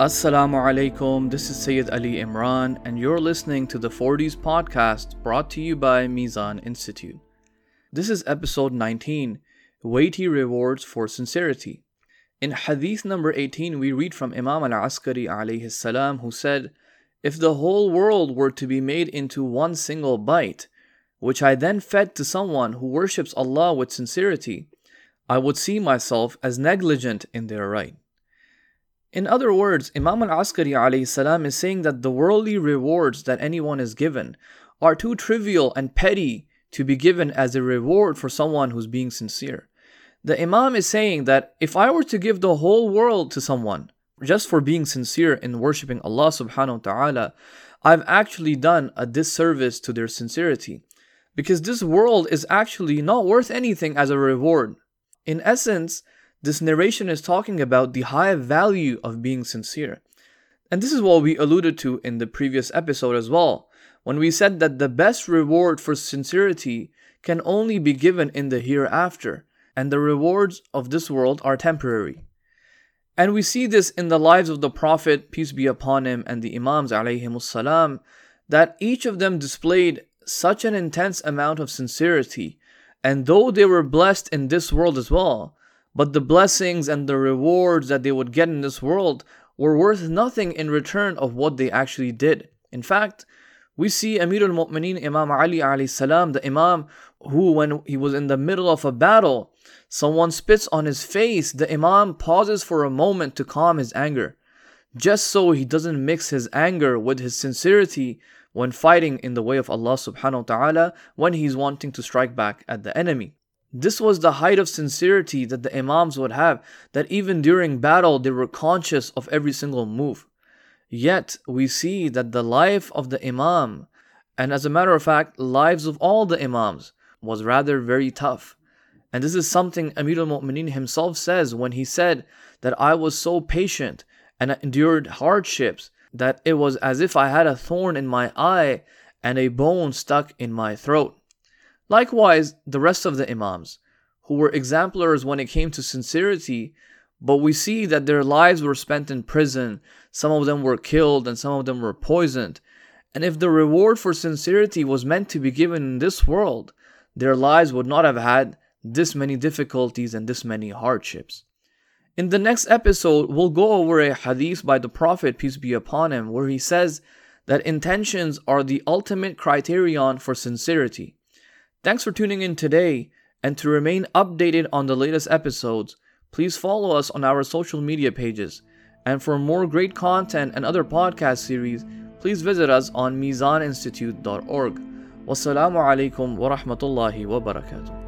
Assalamu alaikum, this is Sayyid Ali Imran, and you're listening to the 40s podcast brought to you by Mizan Institute. This is episode 19 Weighty Rewards for Sincerity. In Hadith number 18, we read from Imam al Askari alayhi salam, who said, If the whole world were to be made into one single bite, which I then fed to someone who worships Allah with sincerity, I would see myself as negligent in their right. In other words, Imam al Askari salam is saying that the worldly rewards that anyone is given are too trivial and petty to be given as a reward for someone who's being sincere. The Imam is saying that if I were to give the whole world to someone just for being sincere in worshipping Allah subhanahu wa ta'ala, I've actually done a disservice to their sincerity. Because this world is actually not worth anything as a reward. In essence, this narration is talking about the high value of being sincere. And this is what we alluded to in the previous episode as well, when we said that the best reward for sincerity can only be given in the hereafter, and the rewards of this world are temporary. And we see this in the lives of the Prophet, peace be upon him, and the Imams, salam, that each of them displayed such an intense amount of sincerity. And though they were blessed in this world as well, but the blessings and the rewards that they would get in this world were worth nothing in return of what they actually did. In fact, we see Amir al Mu'mineen Imam Ali alayhi salam, the Imam who, when he was in the middle of a battle, someone spits on his face, the Imam pauses for a moment to calm his anger, just so he doesn't mix his anger with his sincerity when fighting in the way of Allah subhanahu wa ta'ala when he's wanting to strike back at the enemy. This was the height of sincerity that the Imams would have, that even during battle they were conscious of every single move. Yet we see that the life of the Imam, and as a matter of fact, lives of all the Imams, was rather very tough. And this is something Amir al Mu'mineen himself says when he said that I was so patient and I endured hardships that it was as if I had a thorn in my eye and a bone stuck in my throat. Likewise, the rest of the Imams, who were exemplars when it came to sincerity, but we see that their lives were spent in prison, some of them were killed, and some of them were poisoned. And if the reward for sincerity was meant to be given in this world, their lives would not have had this many difficulties and this many hardships. In the next episode, we'll go over a hadith by the Prophet, peace be upon him, where he says that intentions are the ultimate criterion for sincerity. Thanks for tuning in today, and to remain updated on the latest episodes, please follow us on our social media pages. And for more great content and other podcast series, please visit us on mizaninstitute.org. Wassalamu alaikum wa rahmatullahi wa barakatuh.